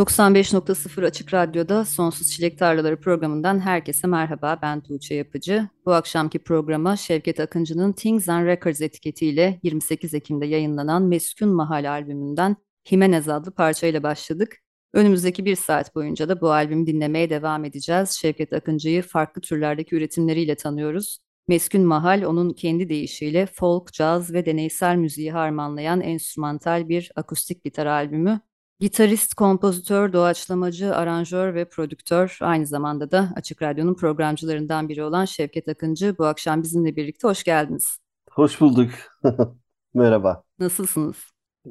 95.0 Açık Radyo'da Sonsuz Çilek Tarlaları programından herkese merhaba. Ben Tuğçe Yapıcı. Bu akşamki programa Şevket Akıncı'nın Things and Records etiketiyle 28 Ekim'de yayınlanan Meskun Mahal albümünden Himenez adlı parçayla başladık. Önümüzdeki bir saat boyunca da bu albümü dinlemeye devam edeceğiz. Şevket Akıncı'yı farklı türlerdeki üretimleriyle tanıyoruz. Meskun Mahal onun kendi deyişiyle folk, caz ve deneysel müziği harmanlayan enstrümantal bir akustik gitar albümü. Gitarist, kompozitör, doğaçlamacı, aranjör ve prodüktör, aynı zamanda da Açık Radyo'nun programcılarından biri olan Şevket Akıncı bu akşam bizimle birlikte. Hoş geldiniz. Hoş bulduk. Merhaba. Nasılsınız?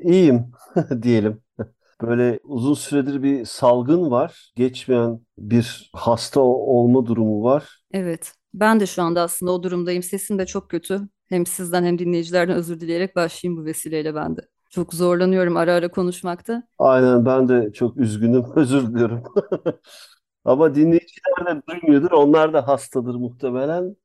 İyiyim diyelim. Böyle uzun süredir bir salgın var. Geçmeyen bir hasta olma durumu var. Evet. Ben de şu anda aslında o durumdayım. Sesim de çok kötü. Hem sizden hem dinleyicilerden özür dileyerek başlayayım bu vesileyle ben de. Çok zorlanıyorum ara ara konuşmakta. Aynen ben de çok üzgünüm. Özür diliyorum. Ama dinleyiciler de duymuyordur. Onlar da hastadır muhtemelen. Ee,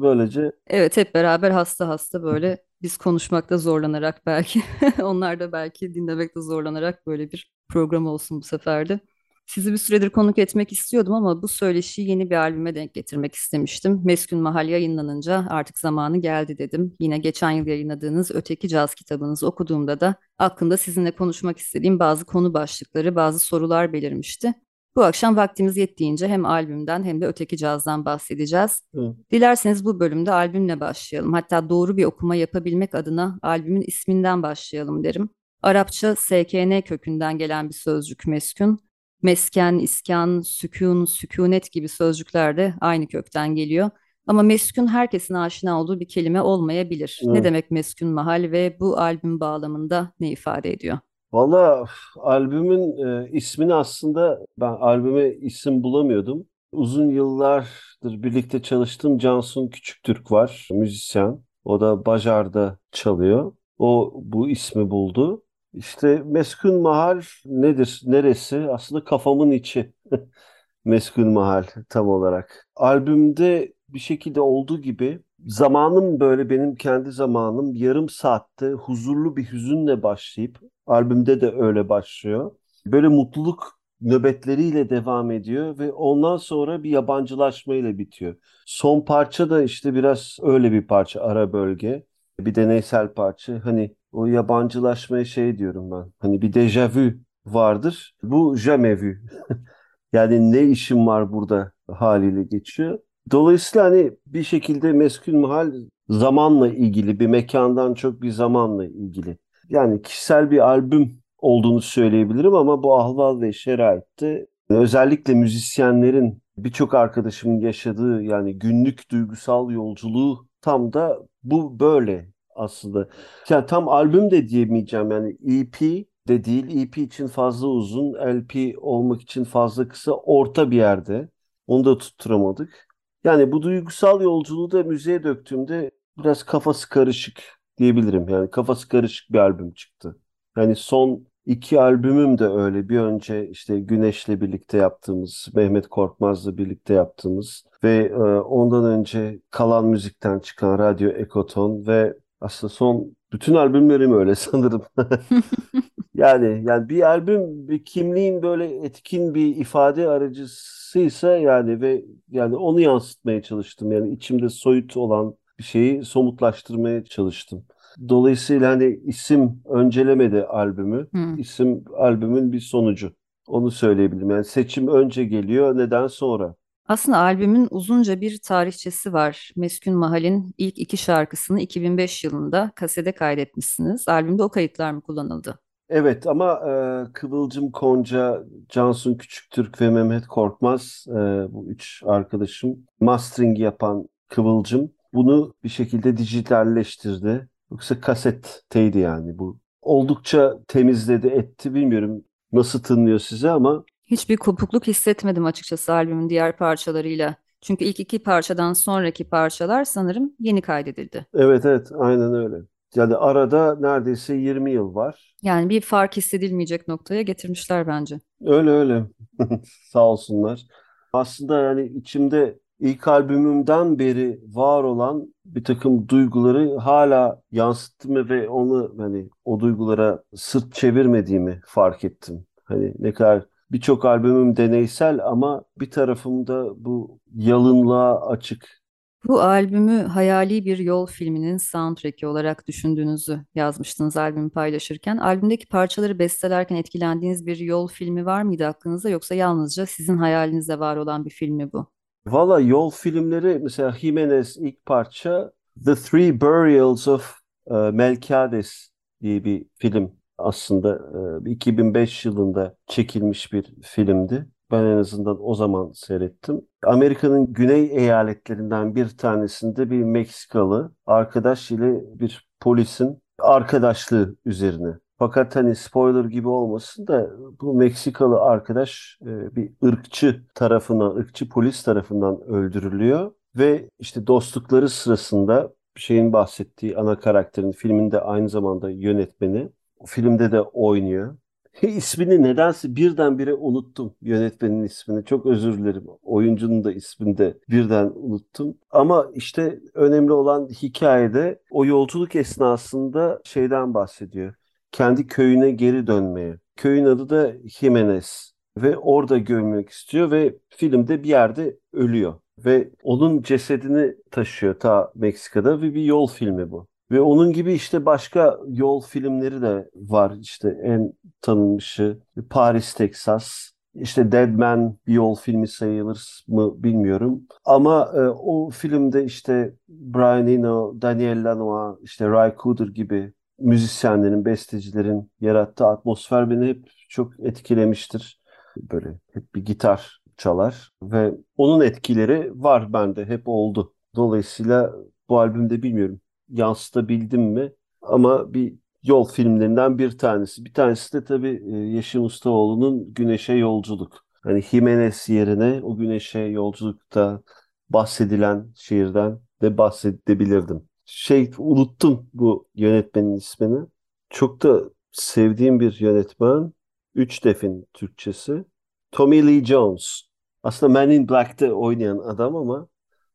böylece Evet hep beraber hasta hasta böyle biz konuşmakta zorlanarak belki onlar da belki dinlemekte zorlanarak böyle bir program olsun bu sefer de. Sizi bir süredir konuk etmek istiyordum ama bu söyleşiyi yeni bir albüme denk getirmek istemiştim. Meskun Mahal yayınlanınca artık zamanı geldi dedim. Yine geçen yıl yayınladığınız Öteki Caz kitabınızı okuduğumda da aklımda sizinle konuşmak istediğim bazı konu başlıkları, bazı sorular belirmişti. Bu akşam vaktimiz yettiğince hem albümden hem de Öteki Caz'dan bahsedeceğiz. Hı. Dilerseniz bu bölümde albümle başlayalım. Hatta doğru bir okuma yapabilmek adına albümün isminden başlayalım derim. Arapça SKN kökünden gelen bir sözcük meskun mesken, iskan, sükun, sükunet gibi sözcükler de aynı kökten geliyor. Ama meskun herkesin aşina olduğu bir kelime olmayabilir. Evet. Ne demek meskun mahal ve bu albüm bağlamında ne ifade ediyor? Valla albümün e, ismini aslında ben albüme isim bulamıyordum. Uzun yıllardır birlikte çalıştığım Cansun Küçüktürk var, müzisyen. O da Bajar'da çalıyor. O bu ismi buldu. İşte meskun mahal nedir, neresi? Aslında kafamın içi meskun mahal tam olarak. Albümde bir şekilde olduğu gibi zamanım böyle benim kendi zamanım yarım saatte huzurlu bir hüzünle başlayıp albümde de öyle başlıyor. Böyle mutluluk nöbetleriyle devam ediyor ve ondan sonra bir yabancılaşmayla bitiyor. Son parça da işte biraz öyle bir parça ara bölge. Bir deneysel parça. Hani o yabancılaşmaya şey diyorum ben. Hani bir dejavu vardır. Bu jamais yani ne işim var burada haliyle geçiyor. Dolayısıyla hani bir şekilde meskun mahal zamanla ilgili bir mekandan çok bir zamanla ilgili. Yani kişisel bir albüm olduğunu söyleyebilirim ama bu ahval ve şeraitte özellikle müzisyenlerin birçok arkadaşımın yaşadığı yani günlük duygusal yolculuğu tam da bu böyle aslında. Yani tam albüm de diyemeyeceğim yani EP de değil. EP için fazla uzun, LP olmak için fazla kısa, orta bir yerde. Onu da tutturamadık. Yani bu duygusal yolculuğu da müziğe döktüğümde biraz kafası karışık diyebilirim. Yani kafası karışık bir albüm çıktı. Yani son iki albümüm de öyle. Bir önce işte Güneş'le birlikte yaptığımız, Mehmet Korkmaz'la birlikte yaptığımız ve e, ondan önce Kalan Müzik'ten çıkan Radyo Ekoton ve aslında son bütün albümlerim öyle sanırım. yani yani bir albüm bir kimliğin böyle etkin bir ifade aracısıysa yani ve yani onu yansıtmaya çalıştım. Yani içimde soyut olan bir şeyi somutlaştırmaya çalıştım. Dolayısıyla hani isim öncelemedi albümü. Hmm. İsim albümün bir sonucu. Onu söyleyebilirim. Yani seçim önce geliyor, neden sonra? Aslında albümün uzunca bir tarihçesi var. Meskun Mahal'in ilk iki şarkısını 2005 yılında kasede kaydetmişsiniz. Albümde o kayıtlar mı kullanıldı? Evet ama e, Kıvılcım Konca, Cansun Küçüktürk ve Mehmet Korkmaz e, bu üç arkadaşım mastering yapan Kıvılcım bunu bir şekilde dijitalleştirdi. Yoksa kasetteydi yani bu. Oldukça temizledi etti bilmiyorum nasıl tınlıyor size ama. Hiçbir kopukluk hissetmedim açıkçası albümün diğer parçalarıyla. Çünkü ilk iki parçadan sonraki parçalar sanırım yeni kaydedildi. Evet evet aynen öyle. Yani arada neredeyse 20 yıl var. Yani bir fark hissedilmeyecek noktaya getirmişler bence. Öyle öyle. Sağ olsunlar. Aslında yani içimde ilk albümümden beri var olan bir takım duyguları hala yansıttığımı ve onu hani o duygulara sırt çevirmediğimi fark ettim. Hani ne kadar birçok albümüm deneysel ama bir tarafımda bu yalınlığa açık bu albümü hayali bir yol filminin soundtrack'i olarak düşündüğünüzü yazmıştınız albümü paylaşırken. Albümdeki parçaları bestelerken etkilendiğiniz bir yol filmi var mıydı aklınızda yoksa yalnızca sizin hayalinizde var olan bir film mi bu? Valla yol filmleri mesela Jimenez ilk parça The Three Burials of uh, Melquiades diye bir film aslında uh, 2005 yılında çekilmiş bir filmdi. Ben en azından o zaman seyrettim. Amerika'nın güney eyaletlerinden bir tanesinde bir Meksikalı arkadaş ile bir polisin arkadaşlığı üzerine. Fakat hani spoiler gibi olmasın da bu Meksikalı arkadaş bir ırkçı tarafından, ırkçı polis tarafından öldürülüyor ve işte dostlukları sırasında şeyin bahsettiği ana karakterin filminde aynı zamanda yönetmeni filmde de oynuyor. İsmini nedense birdenbire unuttum yönetmenin ismini. Çok özür dilerim. Oyuncunun da ismini de birden unuttum. Ama işte önemli olan hikayede o yolculuk esnasında şeyden bahsediyor. Kendi köyüne geri dönmeye. Köyün adı da Jimenez ve orada görmek istiyor ve filmde bir yerde ölüyor ve onun cesedini taşıyor ta Meksika'da ve bir yol filmi bu. Ve onun gibi işte başka yol filmleri de var. İşte en tanınmışı Paris, Texas. İşte Dead Man bir yol filmi sayılır mı bilmiyorum. Ama e, o filmde işte Brian Eno, Daniel Lanois, işte Ray Cooder gibi müzisyenlerin, bestecilerin yarattığı atmosfer beni hep çok etkilemiştir. Böyle hep bir gitar çalar ve onun etkileri var bende, hep oldu. Dolayısıyla bu albümde bilmiyorum yansıtabildim mi? Ama bir yol filmlerinden bir tanesi. Bir tanesi de tabii e, Yeşim Ustaoğlu'nun Güneşe Yolculuk. Hani Jimenez yerine o Güneşe Yolculuk'ta bahsedilen şiirden de bahsedebilirdim. Şey unuttum bu yönetmenin ismini. Çok da sevdiğim bir yönetmen. Üç defin Türkçesi. Tommy Lee Jones. Aslında Men in Black'te oynayan adam ama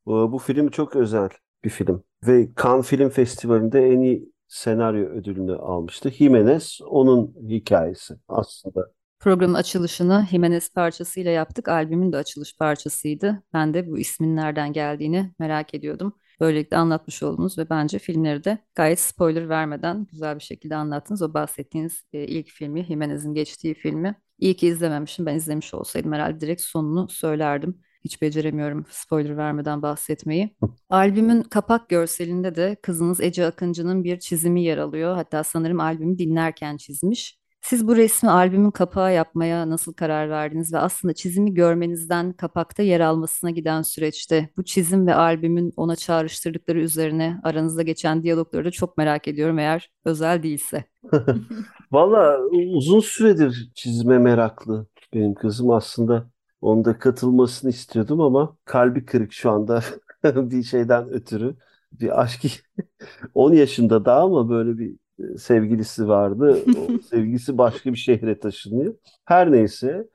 bu film çok özel bir film. Ve Cannes Film Festivali'nde en iyi senaryo ödülünü almıştı. Jimenez onun hikayesi aslında. Programın açılışını Jimenez parçasıyla yaptık. Albümün de açılış parçasıydı. Ben de bu ismin nereden geldiğini merak ediyordum. Böylelikle anlatmış oldunuz ve bence filmleri de gayet spoiler vermeden güzel bir şekilde anlattınız. O bahsettiğiniz e, ilk filmi, Jimenez'in geçtiği filmi. İyi ki izlememişim. Ben izlemiş olsaydım herhalde direkt sonunu söylerdim. Hiç beceremiyorum spoiler vermeden bahsetmeyi. Albümün kapak görselinde de kızınız Ece Akıncı'nın bir çizimi yer alıyor. Hatta sanırım albümü dinlerken çizmiş. Siz bu resmi albümün kapağı yapmaya nasıl karar verdiniz ve aslında çizimi görmenizden kapakta yer almasına giden süreçte bu çizim ve albümün ona çağrıştırdıkları üzerine aranızda geçen diyalogları da çok merak ediyorum eğer özel değilse. Valla uzun süredir çizime meraklı benim kızım aslında. Onda katılmasını istiyordum ama kalbi kırık şu anda bir şeyden ötürü. Bir aşk 10 yaşında daha ama böyle bir e, sevgilisi vardı. O sevgilisi başka bir şehre taşınıyor. Her neyse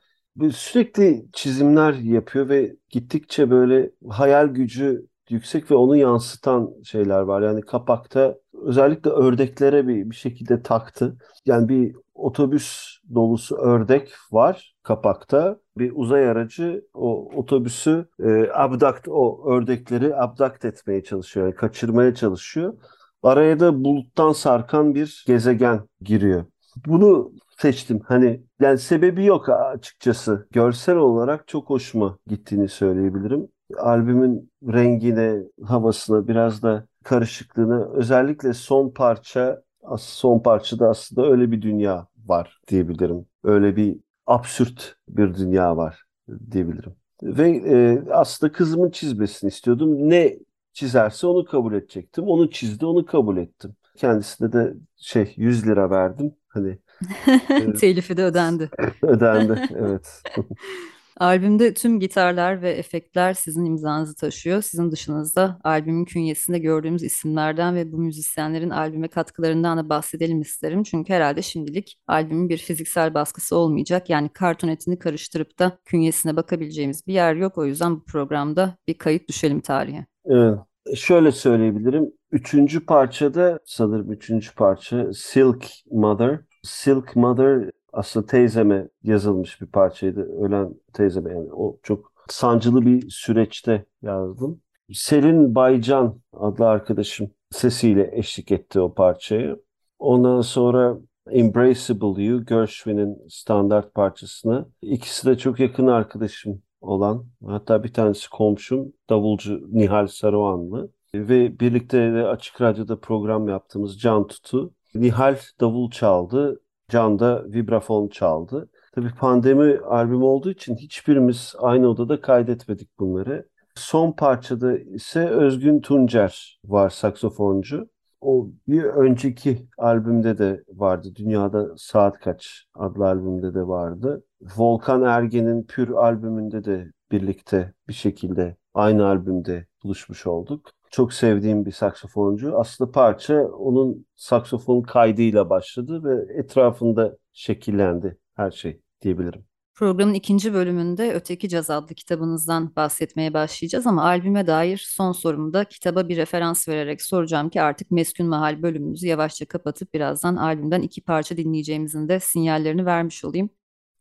sürekli çizimler yapıyor ve gittikçe böyle hayal gücü yüksek ve onu yansıtan şeyler var. Yani kapakta özellikle ördeklere bir, bir şekilde taktı. Yani bir otobüs dolusu ördek var kapakta. Bir uzay aracı o otobüsü e, abduct, o ördekleri abduct etmeye çalışıyor. Yani kaçırmaya çalışıyor. Araya da buluttan sarkan bir gezegen giriyor. Bunu seçtim. Hani yani sebebi yok açıkçası. Görsel olarak çok hoşuma gittiğini söyleyebilirim. Albümün rengine, havasına, biraz da karışıklığını özellikle son parça son parçada aslında öyle bir dünya var diyebilirim. Öyle bir absürt bir dünya var diyebilirim. Ve e, aslında kızımın çizmesini istiyordum. Ne çizerse onu kabul edecektim. Onu çizdi, onu kabul ettim. Kendisine de şey 100 lira verdim. Hani telifi de ödendi. ödendi, evet. Albümde tüm gitarlar ve efektler sizin imzanızı taşıyor. Sizin dışınızda albümün künyesinde gördüğümüz isimlerden ve bu müzisyenlerin albüme katkılarından da bahsedelim isterim. Çünkü herhalde şimdilik albümün bir fiziksel baskısı olmayacak. Yani kartonetini karıştırıp da künyesine bakabileceğimiz bir yer yok. O yüzden bu programda bir kayıt düşelim tarihe. Evet. Şöyle söyleyebilirim. Üçüncü parçada sanırım üçüncü parça Silk Mother. Silk Mother aslında teyzeme yazılmış bir parçaydı. Ölen teyzeme yani o çok sancılı bir süreçte yazdım. Selin Baycan adlı arkadaşım sesiyle eşlik etti o parçayı. Ondan sonra Embraceable You, Gershwin'in standart parçasını. İkisi de çok yakın arkadaşım olan, hatta bir tanesi komşum, davulcu Nihal Saruhanlı. Ve birlikte de Açık Radyo'da program yaptığımız Can Tutu. Nihal davul çaldı, Can da vibrafon çaldı. Tabii pandemi albüm olduğu için hiçbirimiz aynı odada kaydetmedik bunları. Son parçada ise Özgün Tuncer var saksofoncu. O bir önceki albümde de vardı. Dünyada Saat Kaç adlı albümde de vardı. Volkan Ergen'in Pür albümünde de birlikte bir şekilde aynı albümde buluşmuş olduk. Çok sevdiğim bir saksafoncu. Aslında parça onun saksofon kaydıyla başladı ve etrafında şekillendi her şey diyebilirim. Programın ikinci bölümünde Öteki Caz adlı kitabınızdan bahsetmeye başlayacağız ama albüme dair son sorumda kitaba bir referans vererek soracağım ki artık Meskun Mahal bölümümüzü yavaşça kapatıp birazdan albümden iki parça dinleyeceğimizin de sinyallerini vermiş olayım.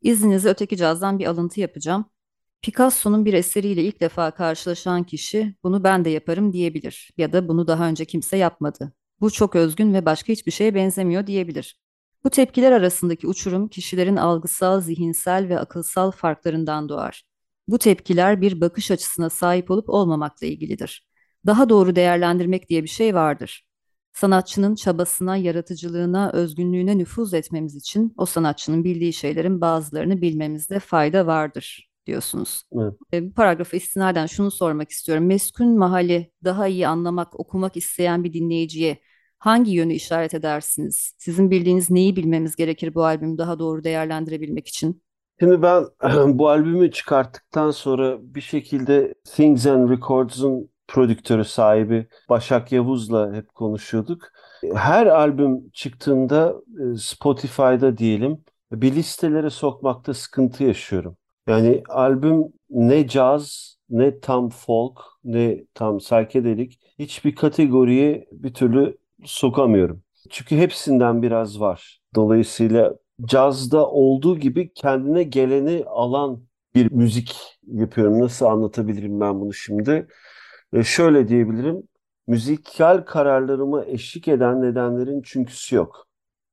İzninizle Öteki Caz'dan bir alıntı yapacağım. Picasso'nun bir eseriyle ilk defa karşılaşan kişi bunu ben de yaparım diyebilir ya da bunu daha önce kimse yapmadı. Bu çok özgün ve başka hiçbir şeye benzemiyor diyebilir. Bu tepkiler arasındaki uçurum kişilerin algısal, zihinsel ve akılsal farklarından doğar. Bu tepkiler bir bakış açısına sahip olup olmamakla ilgilidir. Daha doğru değerlendirmek diye bir şey vardır. Sanatçının çabasına, yaratıcılığına, özgünlüğüne nüfuz etmemiz için o sanatçının bildiği şeylerin bazılarını bilmemizde fayda vardır diyorsunuz. Evet. Bu paragrafı istinaden şunu sormak istiyorum. Meskun mahali daha iyi anlamak, okumak isteyen bir dinleyiciye hangi yönü işaret edersiniz? Sizin bildiğiniz neyi bilmemiz gerekir bu albümü daha doğru değerlendirebilmek için? Şimdi ben bu albümü çıkarttıktan sonra bir şekilde Things and Records'un prodüktörü sahibi Başak Yavuz'la hep konuşuyorduk. Her albüm çıktığında Spotify'da diyelim bir listelere sokmakta sıkıntı yaşıyorum. Yani albüm ne caz, ne tam folk, ne tam psychedelic hiçbir kategoriye bir türlü sokamıyorum. Çünkü hepsinden biraz var. Dolayısıyla cazda olduğu gibi kendine geleni alan bir müzik yapıyorum. Nasıl anlatabilirim ben bunu şimdi? E şöyle diyebilirim. Müzikal kararlarıma eşlik eden nedenlerin çünküsü yok.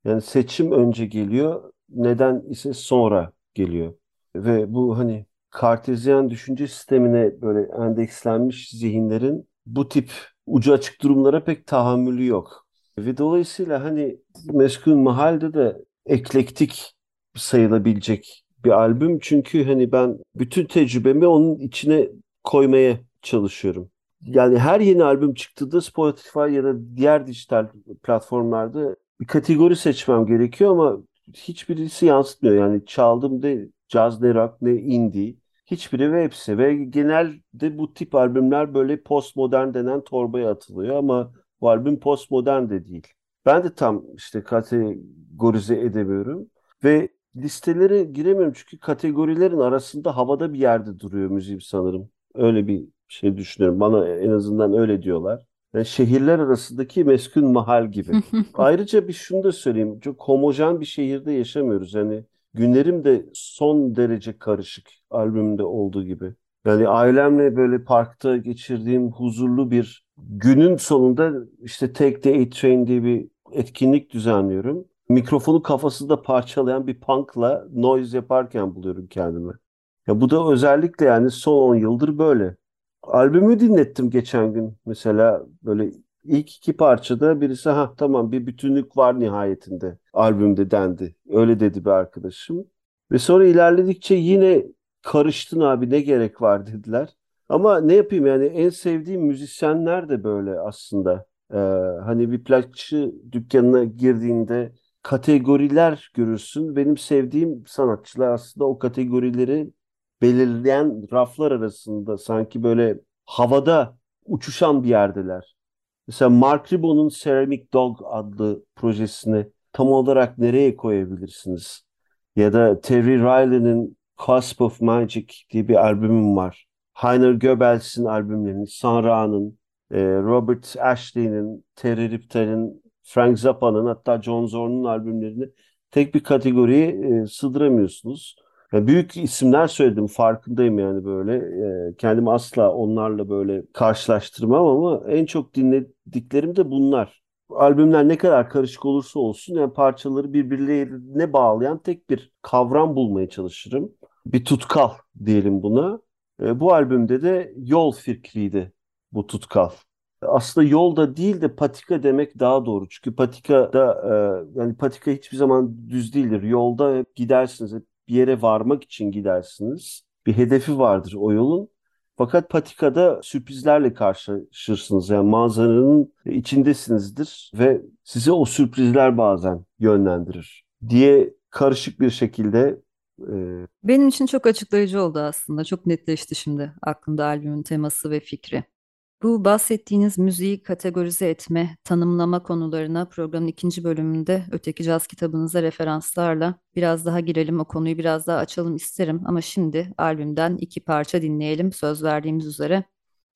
Yani seçim önce geliyor, neden ise sonra geliyor. Ve bu hani kartezyen düşünce sistemine böyle endekslenmiş zihinlerin bu tip ucu açık durumlara pek tahammülü yok. Ve dolayısıyla hani Meskun Mahal'de de eklektik sayılabilecek bir albüm. Çünkü hani ben bütün tecrübemi onun içine koymaya çalışıyorum. Yani her yeni albüm çıktığında Spotify ya da diğer dijital platformlarda bir kategori seçmem gerekiyor ama hiçbirisi yansıtmıyor. Yani çaldım de caz ne rock ne indie. Hiçbiri ve hepsi ve genelde bu tip albümler böyle postmodern denen torbaya atılıyor ama bu albüm postmodern de değil. Ben de tam işte kategorize edemiyorum ve listelere giremiyorum çünkü kategorilerin arasında havada bir yerde duruyor müziğim sanırım. Öyle bir şey düşünüyorum. Bana en azından öyle diyorlar. Yani şehirler arasındaki meskun mahal gibi. Ayrıca bir şunu da söyleyeyim. Çok homojen bir şehirde yaşamıyoruz. Yani Günlerim de son derece karışık albümde olduğu gibi. Yani ailemle böyle parkta geçirdiğim huzurlu bir günün sonunda işte Take the A Train diye bir etkinlik düzenliyorum. Mikrofonu kafasında parçalayan bir punkla noise yaparken buluyorum kendimi. Ya bu da özellikle yani son 10 yıldır böyle. Albümü dinlettim geçen gün mesela böyle İlk iki parçada birisi ha tamam bir bütünlük var nihayetinde albümde dendi. Öyle dedi bir arkadaşım. Ve sonra ilerledikçe yine karıştın abi ne gerek var dediler. Ama ne yapayım yani en sevdiğim müzisyenler de böyle aslında. Ee, hani bir plakçı dükkanına girdiğinde kategoriler görürsün. Benim sevdiğim sanatçılar aslında o kategorileri belirleyen raflar arasında sanki böyle havada uçuşan bir yerdeler. Mesela Mark Ribot'un Ceramic Dog adlı projesini tam olarak nereye koyabilirsiniz? Ya da Terry Riley'nin Cusp of Magic diye bir albümüm var. Heiner Goebbels'in albümlerini, Sanra'nın, e, Robert Ashley'nin, Terry Riptal'in, Frank Zappa'nın hatta John Zorn'un albümlerini tek bir kategoriye e, sığdıramıyorsunuz. Büyük isimler söyledim farkındayım yani böyle. E, kendimi asla onlarla böyle karşılaştırmam ama en çok dinlediklerim de bunlar. Albümler ne kadar karışık olursa olsun yani parçaları birbirlerine bağlayan tek bir kavram bulmaya çalışırım. Bir tutkal diyelim buna. E, bu albümde de yol fikriydi bu tutkal. Aslında yolda değil de patika demek daha doğru. Çünkü patika da e, yani patika hiçbir zaman düz değildir. Yolda hep gidersiniz, hep bir yere varmak için gidersiniz. Bir hedefi vardır o yolun. Fakat patikada sürprizlerle karşılaşırsınız. Yani manzaranın içindesinizdir ve size o sürprizler bazen yönlendirir diye karışık bir şekilde e... benim için çok açıklayıcı oldu aslında. Çok netleşti şimdi aklımda albümün teması ve fikri. Bu bahsettiğiniz müziği kategorize etme, tanımlama konularına programın ikinci bölümünde öteki caz kitabınıza referanslarla biraz daha girelim, o konuyu biraz daha açalım isterim. Ama şimdi albümden iki parça dinleyelim söz verdiğimiz üzere.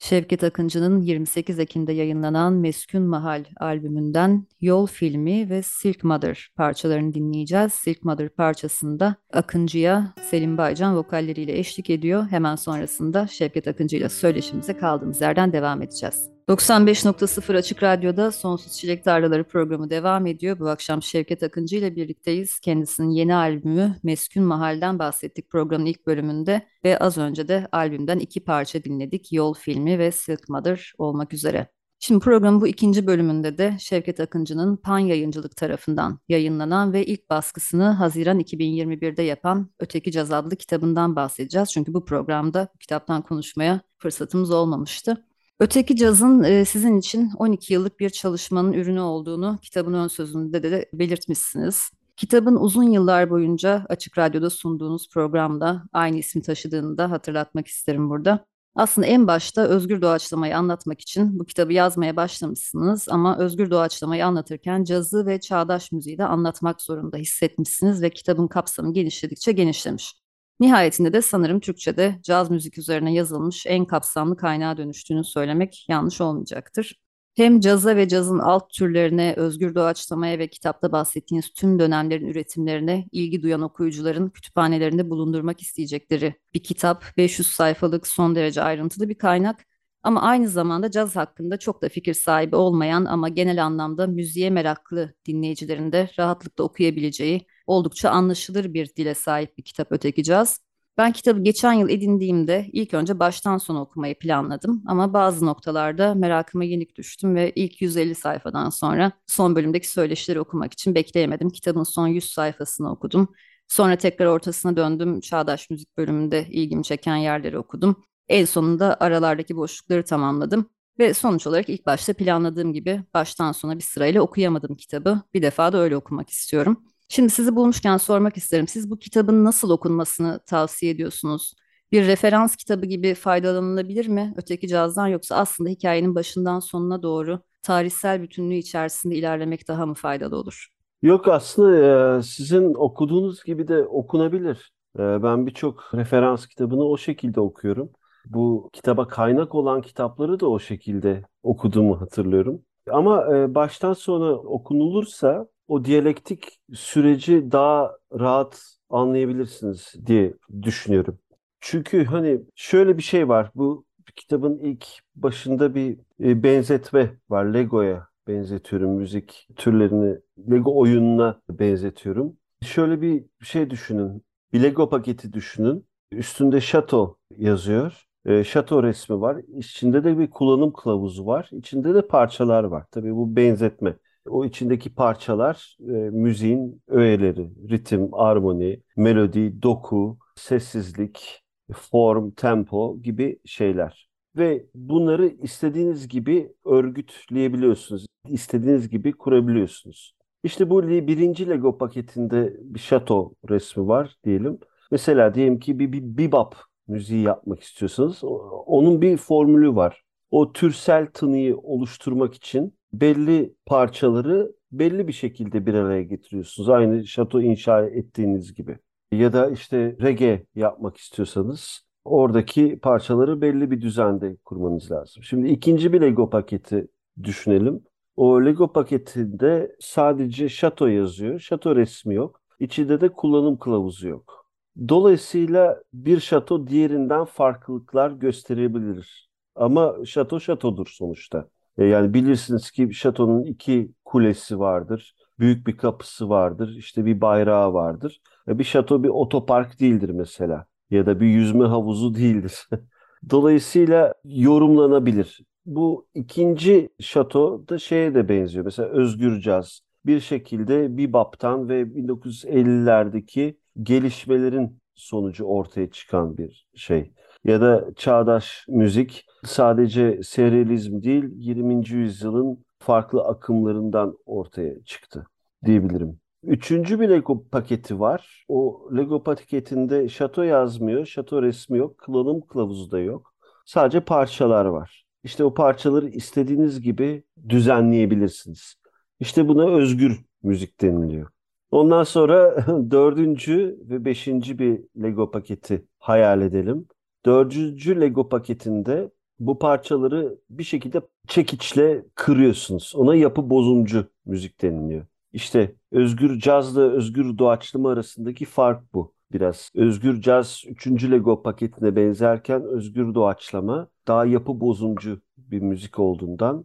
Şevket Akıncı'nın 28 Ekim'de yayınlanan Meskun Mahal albümünden Yol filmi ve Silk Mother parçalarını dinleyeceğiz. Silk Mother parçasında Akıncı'ya Selim Baycan vokalleriyle eşlik ediyor. Hemen sonrasında Şevket Akıncı ile söyleşimize kaldığımız yerden devam edeceğiz. 95.0 Açık Radyo'da Sonsuz Çilek Tarlaları programı devam ediyor. Bu akşam Şevket Akıncı ile birlikteyiz. Kendisinin yeni albümü Meskun Mahal'den bahsettik programın ilk bölümünde ve az önce de albümden iki parça dinledik. Yol filmi ve Silk Mother olmak üzere. Şimdi programın bu ikinci bölümünde de Şevket Akıncı'nın Pan Yayıncılık tarafından yayınlanan ve ilk baskısını Haziran 2021'de yapan Öteki Caz adlı kitabından bahsedeceğiz. Çünkü bu programda bu kitaptan konuşmaya fırsatımız olmamıştı. Öteki cazın sizin için 12 yıllık bir çalışmanın ürünü olduğunu kitabın ön sözünde de belirtmişsiniz. Kitabın uzun yıllar boyunca Açık Radyo'da sunduğunuz programda aynı ismi taşıdığını da hatırlatmak isterim burada. Aslında en başta özgür doğaçlamayı anlatmak için bu kitabı yazmaya başlamışsınız ama özgür doğaçlamayı anlatırken cazı ve çağdaş müziği de anlatmak zorunda hissetmişsiniz ve kitabın kapsamı genişledikçe genişlemiş. Nihayetinde de sanırım Türkçe'de caz müzik üzerine yazılmış en kapsamlı kaynağa dönüştüğünü söylemek yanlış olmayacaktır. Hem caza ve cazın alt türlerine, özgür doğaçlamaya ve kitapta bahsettiğiniz tüm dönemlerin üretimlerine ilgi duyan okuyucuların kütüphanelerinde bulundurmak isteyecekleri bir kitap, 500 sayfalık son derece ayrıntılı bir kaynak ama aynı zamanda caz hakkında çok da fikir sahibi olmayan ama genel anlamda müziğe meraklı dinleyicilerin de rahatlıkla okuyabileceği oldukça anlaşılır bir dile sahip bir kitap Öteki Caz. Ben kitabı geçen yıl edindiğimde ilk önce baştan sona okumayı planladım ama bazı noktalarda merakıma yenik düştüm ve ilk 150 sayfadan sonra son bölümdeki söyleşileri okumak için bekleyemedim. Kitabın son 100 sayfasını okudum. Sonra tekrar ortasına döndüm. Çağdaş müzik bölümünde ilgimi çeken yerleri okudum. En sonunda aralardaki boşlukları tamamladım. Ve sonuç olarak ilk başta planladığım gibi baştan sona bir sırayla okuyamadım kitabı. Bir defa da öyle okumak istiyorum. Şimdi sizi bulmuşken sormak isterim. Siz bu kitabın nasıl okunmasını tavsiye ediyorsunuz? Bir referans kitabı gibi faydalanılabilir mi öteki cazdan yoksa aslında hikayenin başından sonuna doğru tarihsel bütünlüğü içerisinde ilerlemek daha mı faydalı olur? Yok aslında sizin okuduğunuz gibi de okunabilir. Ben birçok referans kitabını o şekilde okuyorum. Bu kitaba kaynak olan kitapları da o şekilde okuduğumu hatırlıyorum. Ama baştan sona okunulursa o diyalektik süreci daha rahat anlayabilirsiniz diye düşünüyorum. Çünkü hani şöyle bir şey var. Bu kitabın ilk başında bir e, benzetme var. Lego'ya benzetiyorum müzik türlerini. Lego oyununa benzetiyorum. Şöyle bir şey düşünün. Bir Lego paketi düşünün. Üstünde şato yazıyor. E, şato resmi var. İçinde de bir kullanım kılavuzu var. İçinde de parçalar var. Tabii bu benzetme. O içindeki parçalar e, müziğin öğeleri, ritim, armoni, melodi, doku, sessizlik, form, tempo gibi şeyler. Ve bunları istediğiniz gibi örgütleyebiliyorsunuz. İstediğiniz gibi kurabiliyorsunuz. İşte bu birinci Lego paketinde bir şato resmi var diyelim. Mesela diyelim ki bir, bir bebop müziği yapmak istiyorsanız onun bir formülü var. O türsel tınıyı oluşturmak için belli parçaları belli bir şekilde bir araya getiriyorsunuz. Aynı şato inşa ettiğiniz gibi. Ya da işte reggae yapmak istiyorsanız oradaki parçaları belli bir düzende kurmanız lazım. Şimdi ikinci bir Lego paketi düşünelim. O Lego paketinde sadece şato yazıyor. Şato resmi yok. İçinde de kullanım kılavuzu yok. Dolayısıyla bir şato diğerinden farklılıklar gösterebilir. Ama şato şatodur sonuçta. E, yani bilirsiniz ki şatonun iki kulesi vardır. Büyük bir kapısı vardır. işte bir bayrağı vardır. E, bir şato bir otopark değildir mesela. Ya da bir yüzme havuzu değildir. Dolayısıyla yorumlanabilir. Bu ikinci şato da şeye de benziyor. Mesela Özgür Caz bir şekilde bebop'tan ve 1950'lerdeki gelişmelerin sonucu ortaya çıkan bir şey. Ya da çağdaş müzik sadece serializm değil 20. yüzyılın farklı akımlarından ortaya çıktı diyebilirim. Üçüncü bir Lego paketi var. O Lego paketinde şato yazmıyor, şato resmi yok, kullanım kılavuzu da yok. Sadece parçalar var. İşte o parçaları istediğiniz gibi düzenleyebilirsiniz. İşte buna özgür müzik deniliyor. Ondan sonra dördüncü ve beşinci bir Lego paketi hayal edelim. Dördüncü Lego paketinde bu parçaları bir şekilde çekiçle kırıyorsunuz. Ona yapı bozumcu müzik deniliyor. İşte özgür cazla özgür doğaçlama arasındaki fark bu biraz. Özgür caz 3. Lego paketine benzerken özgür doğaçlama daha yapı bozumcu bir müzik olduğundan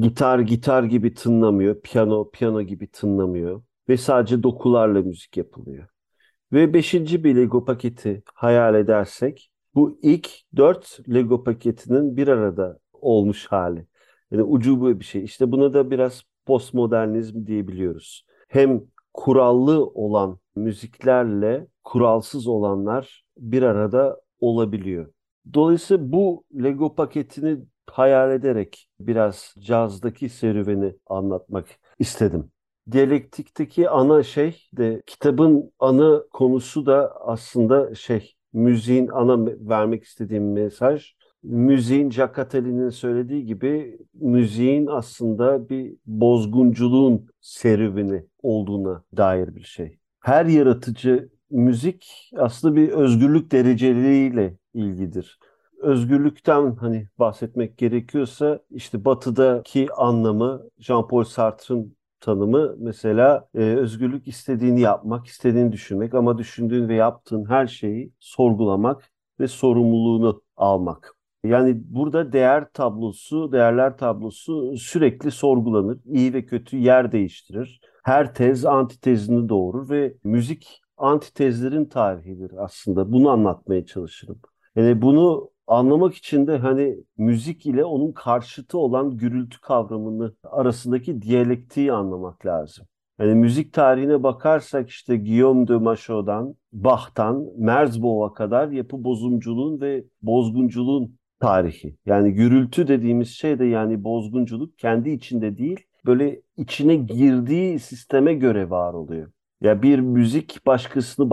gitar gitar gibi tınlamıyor, piyano piyano gibi tınlamıyor ve sadece dokularla müzik yapılıyor. Ve beşinci bir Lego paketi hayal edersek bu ilk dört Lego paketinin bir arada olmuş hali. Yani ucubu bir şey. İşte buna da biraz postmodernizm diyebiliyoruz. Hem kurallı olan müziklerle kuralsız olanlar bir arada olabiliyor. Dolayısıyla bu Lego paketini hayal ederek biraz cazdaki serüveni anlatmak istedim. Diyalektikteki ana şey de kitabın ana konusu da aslında şey müziğin ana vermek istediğim mesaj müziğin Attali'nin söylediği gibi müziğin aslında bir bozgunculuğun serüveni olduğuna dair bir şey. Her yaratıcı müzik aslında bir özgürlük dereceleriyle ilgidir. Özgürlükten hani bahsetmek gerekiyorsa işte batıdaki anlamı Jean-Paul Sartre'ın tanımı mesela e, özgürlük istediğini yapmak, istediğini düşünmek ama düşündüğün ve yaptığın her şeyi sorgulamak ve sorumluluğunu almak. Yani burada değer tablosu, değerler tablosu sürekli sorgulanır. İyi ve kötü yer değiştirir. Her tez antitezini doğurur ve müzik antitezlerin tarihidir aslında. Bunu anlatmaya çalışırım. Yani bunu anlamak için de hani müzik ile onun karşıtı olan gürültü kavramını arasındaki diyalektiği anlamak lazım. Yani müzik tarihine bakarsak işte Guillaume de Machaut'dan, Bach'tan, Merzbow'a kadar yapı bozumculuğun ve bozgunculuğun tarihi. Yani gürültü dediğimiz şey de yani bozgunculuk kendi içinde değil, böyle içine girdiği sisteme göre var oluyor. Ya bir müzik başkasını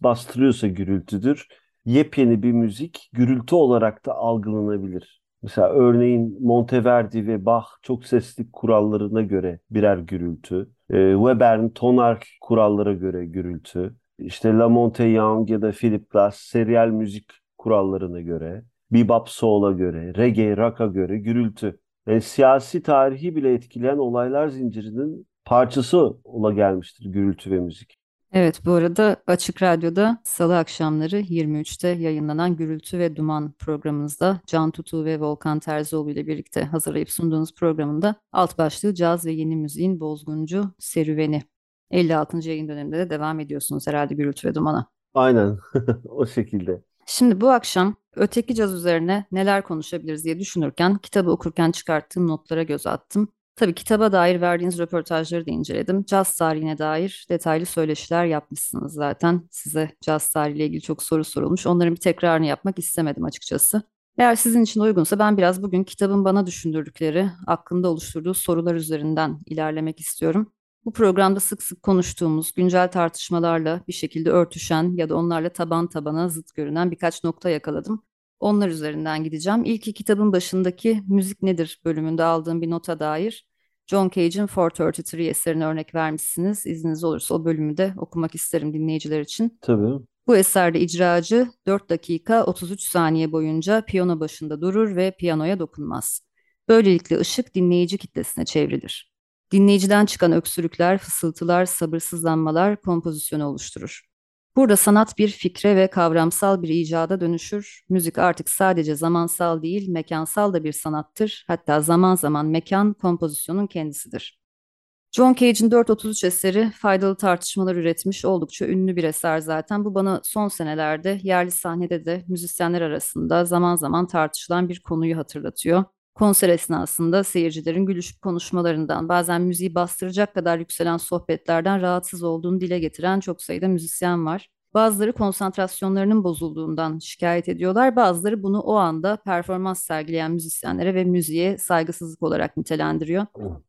bastırıyorsa gürültüdür. Yepyeni bir müzik gürültü olarak da algılanabilir. Mesela örneğin Monteverdi ve Bach çok sesli kurallarına göre birer gürültü. E, Webern tonal kurallara göre gürültü. İşte La Monte Young ya da Philip Glass serial müzik kurallarına göre bebop soul'a göre, reggae, rock'a göre gürültü. Yani siyasi tarihi bile etkileyen olaylar zincirinin parçası ola gelmiştir gürültü ve müzik. Evet, bu arada Açık Radyo'da salı akşamları 23'te yayınlanan Gürültü ve Duman programınızda Can Tutu ve Volkan Terzioğlu ile birlikte hazırlayıp sunduğunuz programında alt başlığı Caz ve Yeni Müziğin Bozguncu Serüveni. 56. yayın döneminde de devam ediyorsunuz herhalde Gürültü ve Duman'a. Aynen o şekilde. Şimdi bu akşam öteki caz üzerine neler konuşabiliriz diye düşünürken kitabı okurken çıkarttığım notlara göz attım. Tabii kitaba dair verdiğiniz röportajları da inceledim. Caz tarihine dair detaylı söyleşiler yapmışsınız zaten. Size caz tarihiyle ilgili çok soru sorulmuş. Onların bir tekrarını yapmak istemedim açıkçası. Eğer sizin için uygunsa ben biraz bugün kitabın bana düşündürdükleri, aklımda oluşturduğu sorular üzerinden ilerlemek istiyorum. Bu programda sık sık konuştuğumuz, güncel tartışmalarla bir şekilde örtüşen ya da onlarla taban tabana zıt görünen birkaç nokta yakaladım. Onlar üzerinden gideceğim. İlki kitabın başındaki müzik nedir bölümünde aldığım bir nota dair John Cage'in 433 eserine örnek vermişsiniz. İzniniz olursa o bölümü de okumak isterim dinleyiciler için. Tabii. Bu eserde icracı 4 dakika 33 saniye boyunca piyano başında durur ve piyanoya dokunmaz. Böylelikle ışık dinleyici kitlesine çevrilir. Dinleyiciden çıkan öksürükler, fısıltılar, sabırsızlanmalar kompozisyonu oluşturur. Burada sanat bir fikre ve kavramsal bir icada dönüşür. Müzik artık sadece zamansal değil, mekansal da bir sanattır. Hatta zaman zaman mekan kompozisyonun kendisidir. John Cage'in 433 eseri faydalı tartışmalar üretmiş oldukça ünlü bir eser zaten. Bu bana son senelerde yerli sahnede de müzisyenler arasında zaman zaman tartışılan bir konuyu hatırlatıyor. Konser esnasında seyircilerin gülüşüp konuşmalarından, bazen müziği bastıracak kadar yükselen sohbetlerden rahatsız olduğunu dile getiren çok sayıda müzisyen var. Bazıları konsantrasyonlarının bozulduğundan şikayet ediyorlar. Bazıları bunu o anda performans sergileyen müzisyenlere ve müziğe saygısızlık olarak nitelendiriyor.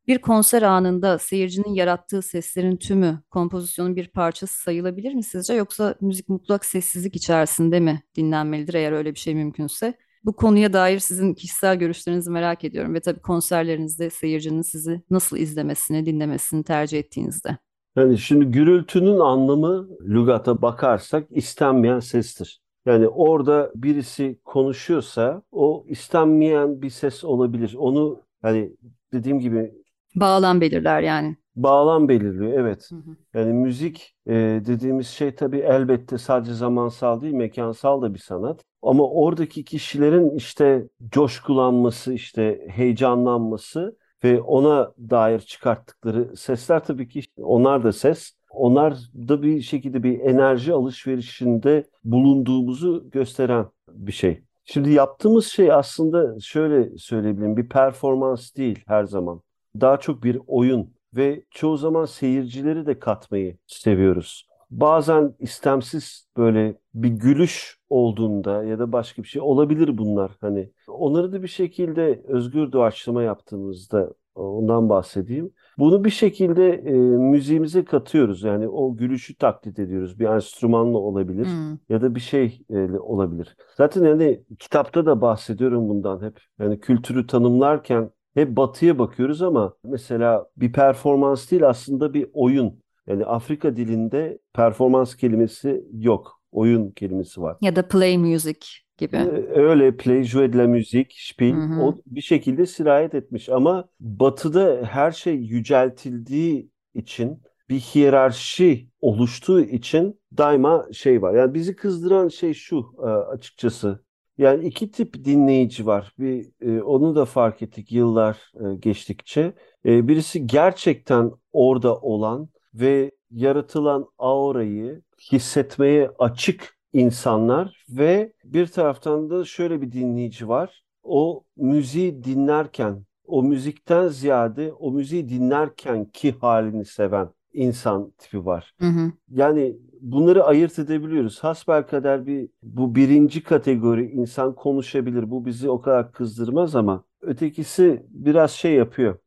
Bir konser anında seyircinin yarattığı seslerin tümü kompozisyonun bir parçası sayılabilir mi sizce? Yoksa müzik mutlak sessizlik içerisinde mi dinlenmelidir eğer öyle bir şey mümkünse? Bu konuya dair sizin kişisel görüşlerinizi merak ediyorum ve tabii konserlerinizde seyircinin sizi nasıl izlemesini, dinlemesini tercih ettiğinizde. Yani şimdi gürültünün anlamı lügata bakarsak istenmeyen sestir. Yani orada birisi konuşuyorsa o istenmeyen bir ses olabilir. Onu hani dediğim gibi bağlam belirler yani. Bağlam belirliyor evet. Hı hı. Yani müzik e, dediğimiz şey tabii elbette sadece zamansal değil mekansal da bir sanat. Ama oradaki kişilerin işte coşkulanması, işte heyecanlanması ve ona dair çıkarttıkları sesler tabii ki onlar da ses. Onlar da bir şekilde bir enerji alışverişinde bulunduğumuzu gösteren bir şey. Şimdi yaptığımız şey aslında şöyle söyleyebilirim bir performans değil her zaman. Daha çok bir oyun ve çoğu zaman seyircileri de katmayı seviyoruz. Bazen istemsiz böyle bir gülüş olduğunda ya da başka bir şey olabilir bunlar. Hani onları da bir şekilde özgür doğaçlama yaptığımızda ondan bahsedeyim. Bunu bir şekilde e, müziğimize katıyoruz. Yani o gülüşü taklit ediyoruz. Bir enstrümanla olabilir hmm. ya da bir şey e, olabilir. Zaten yani kitapta da bahsediyorum bundan hep. Yani kültürü tanımlarken hep batıya bakıyoruz ama mesela bir performans değil aslında bir oyun. Yani Afrika dilinde performans kelimesi yok. Oyun kelimesi var. Ya da play music gibi. Ee, öyle play, jouer de la musique, spiel hı hı. o bir şekilde sirayet etmiş ama batıda her şey yüceltildiği için bir hiyerarşi oluştuğu için daima şey var. Yani bizi kızdıran şey şu e, açıkçası. Yani iki tip dinleyici var. Bir e, onu da fark ettik yıllar e, geçtikçe. birisi gerçekten orada olan ve yaratılan aurayı hissetmeye açık insanlar ve bir taraftan da şöyle bir dinleyici var. O müziği dinlerken, o müzikten ziyade o müziği dinlerken ki halini seven insan tipi var. Hı hı. Yani bunları ayırt edebiliyoruz. Hasbelkader bir bu birinci kategori insan konuşabilir. Bu bizi o kadar kızdırmaz ama ötekisi biraz şey yapıyor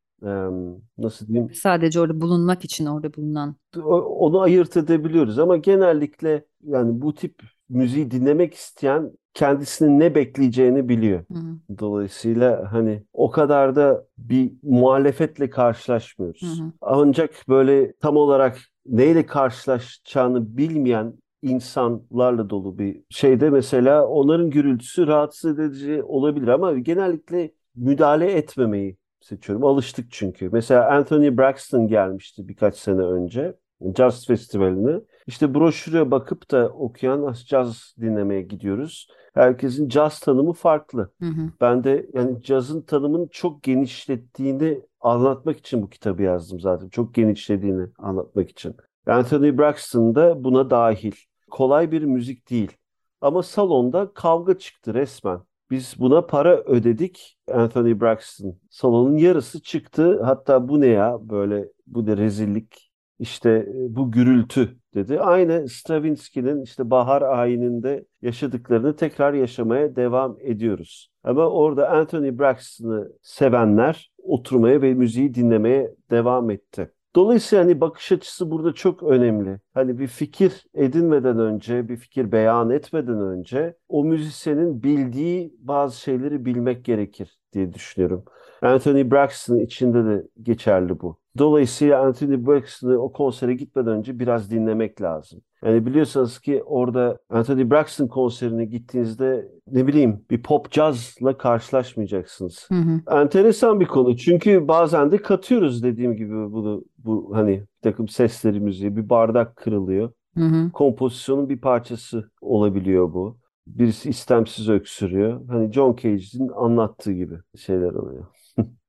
nasıl diyeyim? Sadece orada bulunmak için orada bulunan. Onu ayırt edebiliyoruz ama genellikle yani bu tip müziği dinlemek isteyen kendisinin ne bekleyeceğini biliyor. Hı hı. Dolayısıyla hani o kadar da bir muhalefetle karşılaşmıyoruz. Hı hı. Ancak böyle tam olarak neyle karşılaşacağını bilmeyen insanlarla dolu bir şeyde mesela onların gürültüsü rahatsız edici olabilir ama genellikle müdahale etmemeyi seçiyorum. Alıştık çünkü. Mesela Anthony Braxton gelmişti birkaç sene önce. Jazz Festivali'ne. İşte broşüre bakıp da okuyan caz dinlemeye gidiyoruz. Herkesin caz tanımı farklı. Hı hı. Ben de yani cazın tanımını çok genişlettiğini anlatmak için bu kitabı yazdım zaten. Çok genişlediğini anlatmak için. Anthony Braxton da buna dahil. Kolay bir müzik değil. Ama salonda kavga çıktı resmen. Biz buna para ödedik. Anthony Braxton salonun yarısı çıktı. Hatta bu ne ya böyle bu da rezillik işte e, bu gürültü dedi. Aynı Stravinsky'nin işte bahar ayininde yaşadıklarını tekrar yaşamaya devam ediyoruz. Ama orada Anthony Braxton'ı sevenler oturmaya ve müziği dinlemeye devam etti. Dolayısıyla hani bakış açısı burada çok önemli. Hani bir fikir edinmeden önce, bir fikir beyan etmeden önce o müzisyenin bildiği bazı şeyleri bilmek gerekir diye düşünüyorum. Anthony Braxton içinde de geçerli bu. Dolayısıyla Anthony Braxton'ı o konsere gitmeden önce biraz dinlemek lazım. Yani biliyorsanız ki orada Anthony Braxton konserine gittiğinizde ne bileyim bir pop jazzla karşılaşmayacaksınız. Hı hı. Enteresan bir konu çünkü bazen de katıyoruz dediğim gibi bunu bu hani bir takım sesleri müziği bir bardak kırılıyor. Hı hı. Kompozisyonun bir parçası olabiliyor bu. Birisi istemsiz öksürüyor. Hani John Cage'in anlattığı gibi şeyler oluyor.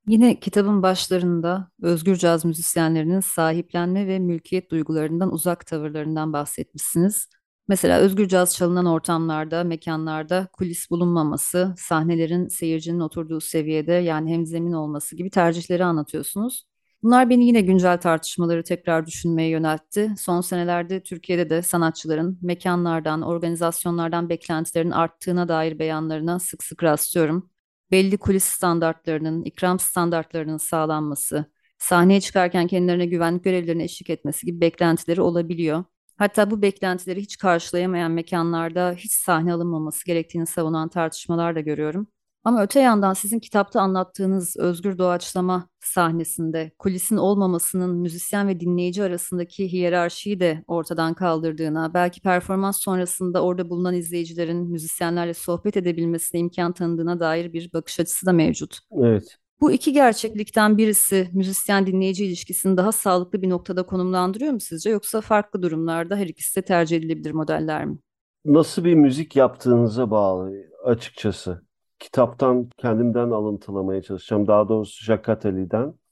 Yine kitabın başlarında özgür caz müzisyenlerinin sahiplenme ve mülkiyet duygularından uzak tavırlarından bahsetmişsiniz. Mesela özgür caz çalınan ortamlarda, mekanlarda kulis bulunmaması, sahnelerin seyircinin oturduğu seviyede yani hemzemin olması gibi tercihleri anlatıyorsunuz. Bunlar beni yine güncel tartışmaları tekrar düşünmeye yöneltti. Son senelerde Türkiye'de de sanatçıların mekanlardan, organizasyonlardan beklentilerin arttığına dair beyanlarına sık sık rastlıyorum belli kulis standartlarının, ikram standartlarının sağlanması, sahneye çıkarken kendilerine güvenlik görevlilerine eşlik etmesi gibi beklentileri olabiliyor. Hatta bu beklentileri hiç karşılayamayan mekanlarda hiç sahne alınmaması gerektiğini savunan tartışmalar da görüyorum. Ama öte yandan sizin kitapta anlattığınız özgür doğaçlama sahnesinde kulisin olmamasının müzisyen ve dinleyici arasındaki hiyerarşiyi de ortadan kaldırdığına, belki performans sonrasında orada bulunan izleyicilerin müzisyenlerle sohbet edebilmesine imkan tanıdığına dair bir bakış açısı da mevcut. Evet. Bu iki gerçeklikten birisi müzisyen dinleyici ilişkisini daha sağlıklı bir noktada konumlandırıyor mu sizce yoksa farklı durumlarda her ikisi de tercih edilebilir modeller mi? Nasıl bir müzik yaptığınıza bağlı açıkçası kitaptan kendimden alıntılamaya çalışacağım. Daha doğrusu.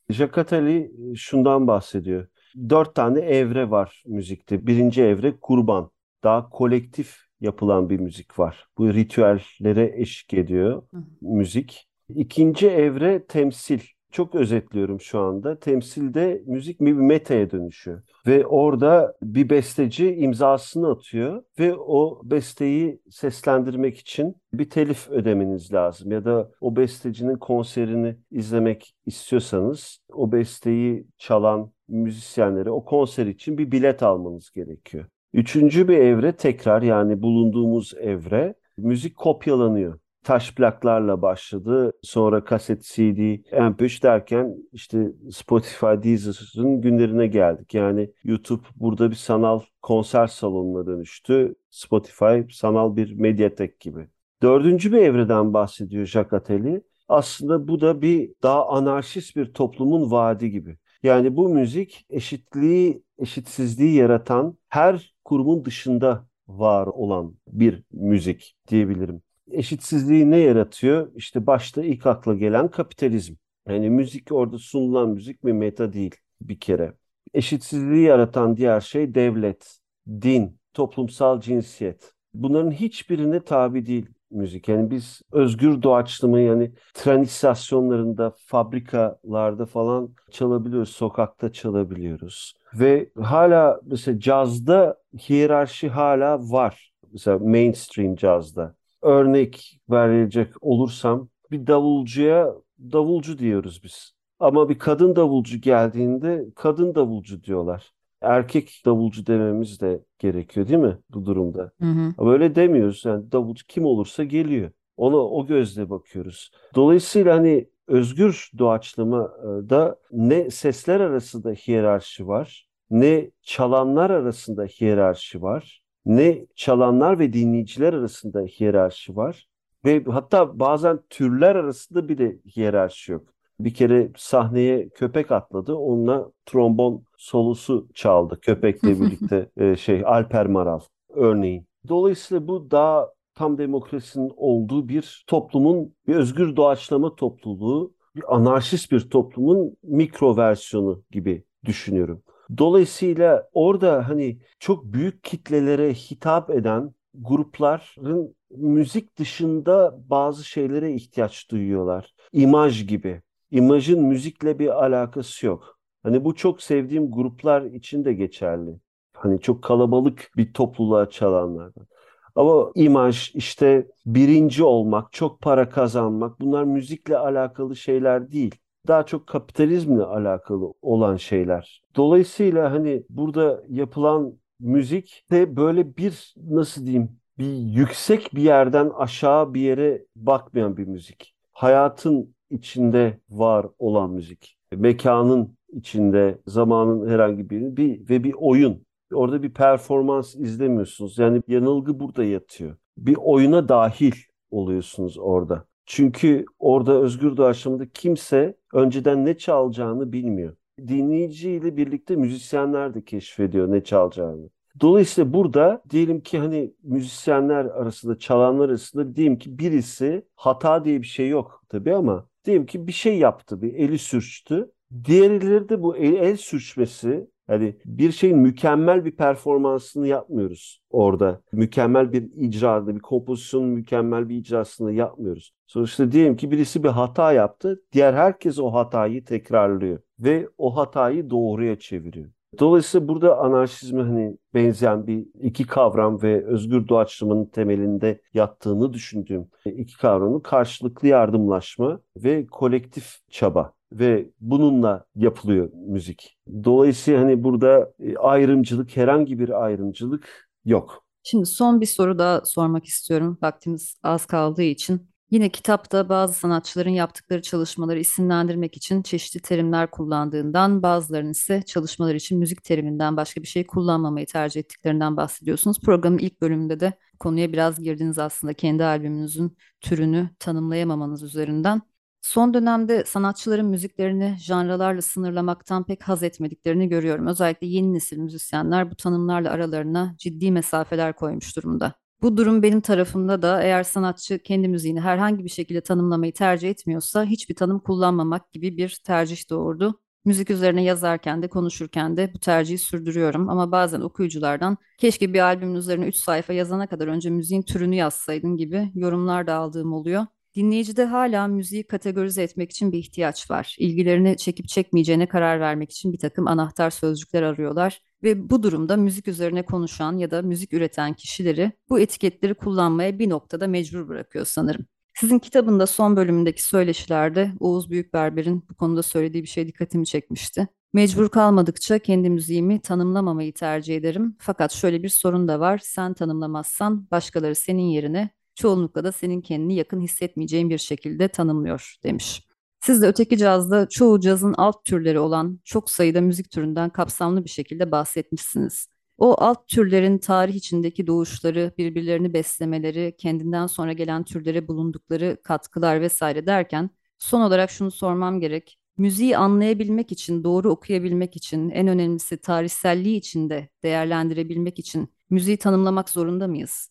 Jacques Attali e, şundan bahsediyor. Dört tane evre var müzikte. Birinci evre kurban. Daha kolektif yapılan bir müzik var. Bu ritüellere eşlik ediyor müzik. İkinci evre temsil. Çok özetliyorum şu anda. Temsilde müzik bir metaya dönüşüyor. Ve orada bir besteci imzasını atıyor ve o besteyi seslendirmek için bir telif ödemeniz lazım. Ya da o bestecinin konserini izlemek istiyorsanız o besteyi çalan müzisyenlere o konser için bir bilet almanız gerekiyor. Üçüncü bir evre tekrar yani bulunduğumuz evre müzik kopyalanıyor taş plaklarla başladı. Sonra kaset, CD, MP3 derken işte Spotify, Deezer'ın günlerine geldik. Yani YouTube burada bir sanal konser salonuna dönüştü. Spotify sanal bir medyatek gibi. Dördüncü bir evreden bahsediyor Jacques Attali. Aslında bu da bir daha anarşist bir toplumun vaadi gibi. Yani bu müzik eşitliği, eşitsizliği yaratan her kurumun dışında var olan bir müzik diyebilirim eşitsizliği ne yaratıyor? İşte başta ilk akla gelen kapitalizm. Yani müzik orada sunulan müzik bir meta değil bir kere. Eşitsizliği yaratan diğer şey devlet, din, toplumsal cinsiyet. Bunların hiçbirine tabi değil müzik. Yani biz özgür doğaçlama yani tren istasyonlarında, fabrikalarda falan çalabiliyoruz, sokakta çalabiliyoruz. Ve hala mesela cazda hiyerarşi hala var. Mesela mainstream cazda örnek verecek olursam bir davulcuya davulcu diyoruz biz. Ama bir kadın davulcu geldiğinde kadın davulcu diyorlar. Erkek davulcu dememiz de gerekiyor değil mi bu durumda? Hı hı. Ama öyle demiyoruz. Yani davulcu kim olursa geliyor. Ona o gözle bakıyoruz. Dolayısıyla hani özgür doğaçlamada ne sesler arasında hiyerarşi var, ne çalanlar arasında hiyerarşi var, ne çalanlar ve dinleyiciler arasında hiyerarşi var ve hatta bazen türler arasında bile hiyerarşi yok. Bir kere sahneye köpek atladı. Onunla trombon solusu çaldı köpekle birlikte e, şey Alper Maral örneğin. Dolayısıyla bu daha tam demokrasinin olduğu bir toplumun bir özgür doğaçlama topluluğu, bir anarşist bir toplumun mikro versiyonu gibi düşünüyorum. Dolayısıyla orada hani çok büyük kitlelere hitap eden grupların müzik dışında bazı şeylere ihtiyaç duyuyorlar. İmaj gibi. İmajın müzikle bir alakası yok. Hani bu çok sevdiğim gruplar için de geçerli. Hani çok kalabalık bir topluluğa çalanlardan. Ama imaj, işte birinci olmak, çok para kazanmak bunlar müzikle alakalı şeyler değil. Daha çok kapitalizmle alakalı olan şeyler. Dolayısıyla hani burada yapılan müzik de böyle bir nasıl diyeyim bir yüksek bir yerden aşağı bir yere bakmayan bir müzik. Hayatın içinde var olan müzik. Mekanın içinde, zamanın herhangi bir bir ve bir oyun. Orada bir performans izlemiyorsunuz. Yani yanılgı burada yatıyor. Bir oyuna dahil oluyorsunuz orada. Çünkü orada özgür doğaçlamada kimse önceden ne çalacağını bilmiyor. Dinleyiciyle birlikte müzisyenler de keşfediyor ne çalacağını. Dolayısıyla burada diyelim ki hani müzisyenler arasında, çalanlar arasında diyelim ki birisi hata diye bir şey yok tabii ama diyelim ki bir şey yaptı, bir eli sürçtü. Diğerleri de bu el, el sürçmesi Hani bir şeyin mükemmel bir performansını yapmıyoruz orada. Mükemmel bir icrada, bir kompozisyonun mükemmel bir icrasını yapmıyoruz. Sonuçta diyelim ki birisi bir hata yaptı, diğer herkes o hatayı tekrarlıyor ve o hatayı doğruya çeviriyor. Dolayısıyla burada anarşizme hani benzeyen bir iki kavram ve özgür doğaçlamanın temelinde yattığını düşündüğüm iki kavramın karşılıklı yardımlaşma ve kolektif çaba ve bununla yapılıyor müzik. Dolayısıyla hani burada e, ayrımcılık, herhangi bir ayrımcılık yok. Şimdi son bir soru daha sormak istiyorum. Vaktimiz az kaldığı için. Yine kitapta bazı sanatçıların yaptıkları çalışmaları isimlendirmek için çeşitli terimler kullandığından, bazılarının ise çalışmalar için müzik teriminden başka bir şey kullanmamayı tercih ettiklerinden bahsediyorsunuz. Programın ilk bölümünde de konuya biraz girdiniz aslında kendi albümünüzün türünü tanımlayamamanız üzerinden. Son dönemde sanatçıların müziklerini janralarla sınırlamaktan pek haz etmediklerini görüyorum. Özellikle yeni nesil müzisyenler bu tanımlarla aralarına ciddi mesafeler koymuş durumda. Bu durum benim tarafımda da eğer sanatçı kendi müziğini herhangi bir şekilde tanımlamayı tercih etmiyorsa hiçbir tanım kullanmamak gibi bir tercih doğurdu. Müzik üzerine yazarken de konuşurken de bu tercihi sürdürüyorum ama bazen okuyuculardan keşke bir albümün üzerine 3 sayfa yazana kadar önce müziğin türünü yazsaydın gibi yorumlar da aldığım oluyor. Dinleyicide hala müziği kategorize etmek için bir ihtiyaç var. İlgilerini çekip çekmeyeceğine karar vermek için bir takım anahtar sözcükler arıyorlar. Ve bu durumda müzik üzerine konuşan ya da müzik üreten kişileri bu etiketleri kullanmaya bir noktada mecbur bırakıyor sanırım. Sizin kitabında son bölümündeki söyleşilerde Oğuz Büyükberber'in bu konuda söylediği bir şey dikkatimi çekmişti. Mecbur kalmadıkça kendi müziğimi tanımlamamayı tercih ederim. Fakat şöyle bir sorun da var. Sen tanımlamazsan başkaları senin yerine çoğunlukla da senin kendini yakın hissetmeyeceğin bir şekilde tanımlıyor demiş. Siz de öteki cazda çoğu cazın alt türleri olan çok sayıda müzik türünden kapsamlı bir şekilde bahsetmişsiniz. O alt türlerin tarih içindeki doğuşları, birbirlerini beslemeleri, kendinden sonra gelen türlere bulundukları katkılar vesaire derken son olarak şunu sormam gerek. Müziği anlayabilmek için, doğru okuyabilmek için, en önemlisi tarihselliği için de değerlendirebilmek için müziği tanımlamak zorunda mıyız?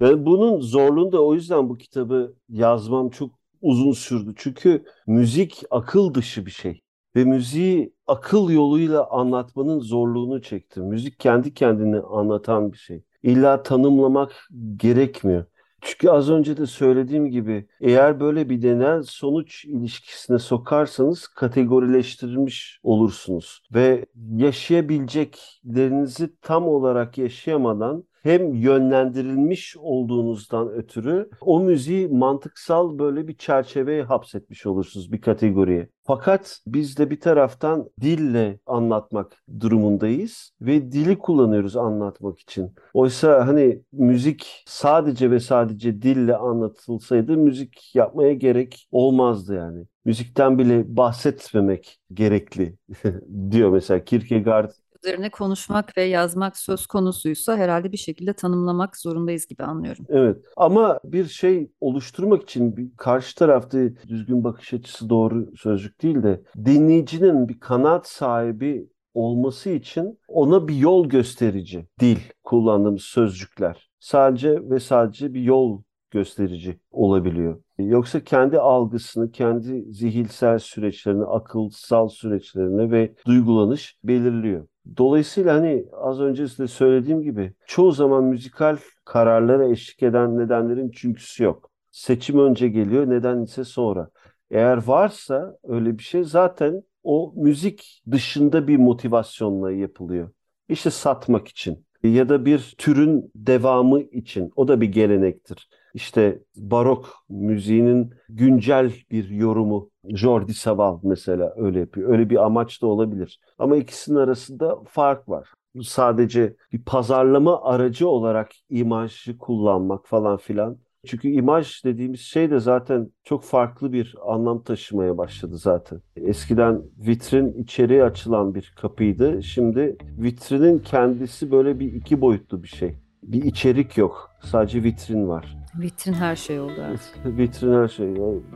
Ve bunun zorluğunu da o yüzden bu kitabı yazmam çok uzun sürdü. Çünkü müzik akıl dışı bir şey. Ve müziği akıl yoluyla anlatmanın zorluğunu çektim. Müzik kendi kendini anlatan bir şey. İlla tanımlamak gerekmiyor. Çünkü az önce de söylediğim gibi eğer böyle bir genel sonuç ilişkisine sokarsanız kategorileştirilmiş olursunuz ve yaşayabileceklerinizi tam olarak yaşayamadan hem yönlendirilmiş olduğunuzdan ötürü o müziği mantıksal böyle bir çerçeveye hapsetmiş olursunuz bir kategoriye. Fakat biz de bir taraftan dille anlatmak durumundayız ve dili kullanıyoruz anlatmak için. Oysa hani müzik sadece ve sadece dille anlatılsaydı müzik yapmaya gerek olmazdı yani. Müzikten bile bahsetmemek gerekli diyor mesela Kierkegaard üzerine konuşmak ve yazmak söz konusuysa herhalde bir şekilde tanımlamak zorundayız gibi anlıyorum. Evet ama bir şey oluşturmak için bir karşı tarafta düzgün bakış açısı doğru sözcük değil de dinleyicinin bir kanat sahibi olması için ona bir yol gösterici dil kullandığımız sözcükler. Sadece ve sadece bir yol gösterici olabiliyor. Yoksa kendi algısını, kendi zihinsel süreçlerini, akılsal süreçlerini ve duygulanış belirliyor. Dolayısıyla hani az önce size söylediğim gibi çoğu zaman müzikal kararlara eşlik eden nedenlerin çünküsü yok. Seçim önce geliyor, neden ise sonra. Eğer varsa öyle bir şey zaten o müzik dışında bir motivasyonla yapılıyor. İşte satmak için ya da bir türün devamı için. O da bir gelenektir. İşte barok müziğinin güncel bir yorumu. Jordi Savall mesela öyle yapıyor. Öyle bir amaç da olabilir. Ama ikisinin arasında fark var. Sadece bir pazarlama aracı olarak imajı kullanmak falan filan çünkü imaj dediğimiz şey de zaten çok farklı bir anlam taşımaya başladı zaten. Eskiden vitrin içeriye açılan bir kapıydı. Şimdi vitrinin kendisi böyle bir iki boyutlu bir şey. Bir içerik yok. Sadece vitrin var. Vitrin her şey oldu artık. vitrin her şey.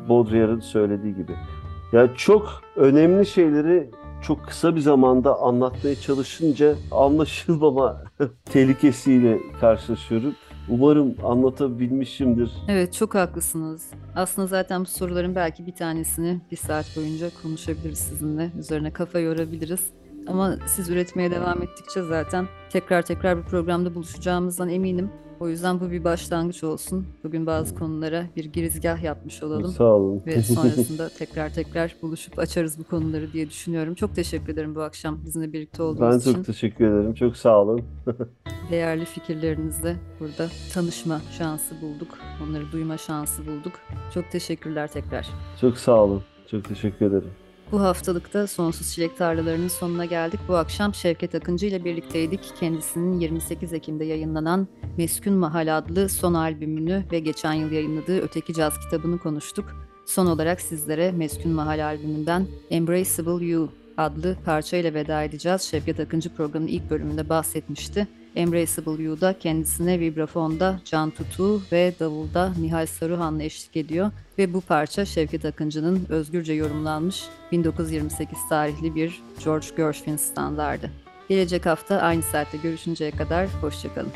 Baudrillard'ın söylediği gibi. Ya yani çok önemli şeyleri çok kısa bir zamanda anlatmaya çalışınca anlaşılmama tehlikesiyle karşılaşıyorum. Umarım anlatabilmişimdir. Evet çok haklısınız. Aslında zaten bu soruların belki bir tanesini bir saat boyunca konuşabiliriz sizinle. Üzerine kafa yorabiliriz. Ama siz üretmeye devam ettikçe zaten tekrar tekrar bir programda buluşacağımızdan eminim. O yüzden bu bir başlangıç olsun. Bugün bazı konulara bir girizgah yapmış olalım. Sağ olun. Ve sonrasında tekrar tekrar buluşup açarız bu konuları diye düşünüyorum. Çok teşekkür ederim bu akşam bizimle birlikte olduğunuz ben için. Ben çok teşekkür ederim. Çok sağ olun. Değerli fikirlerinizle burada tanışma şansı bulduk. Onları duyma şansı bulduk. Çok teşekkürler tekrar. Çok sağ olun. Çok teşekkür ederim. Bu haftalıkta Sonsuz Çilek Tarlalarının sonuna geldik. Bu akşam Şevket Akıncı ile birlikteydik. Kendisinin 28 Ekim'de yayınlanan Meskun Mahal adlı son albümünü ve geçen yıl yayınladığı Öteki Caz kitabını konuştuk. Son olarak sizlere Meskun Mahal albümünden Embraceable You adlı parçayla veda edeceğiz. Şevket Akıncı programın ilk bölümünde bahsetmişti. Embraceable You'da kendisine vibrafonda Can Tutu ve davulda Nihal Saruhan'la eşlik ediyor ve bu parça Şevket Akıncı'nın özgürce yorumlanmış 1928 tarihli bir George Gershwin standardı. Gelecek hafta aynı saatte görüşünceye kadar hoşçakalın.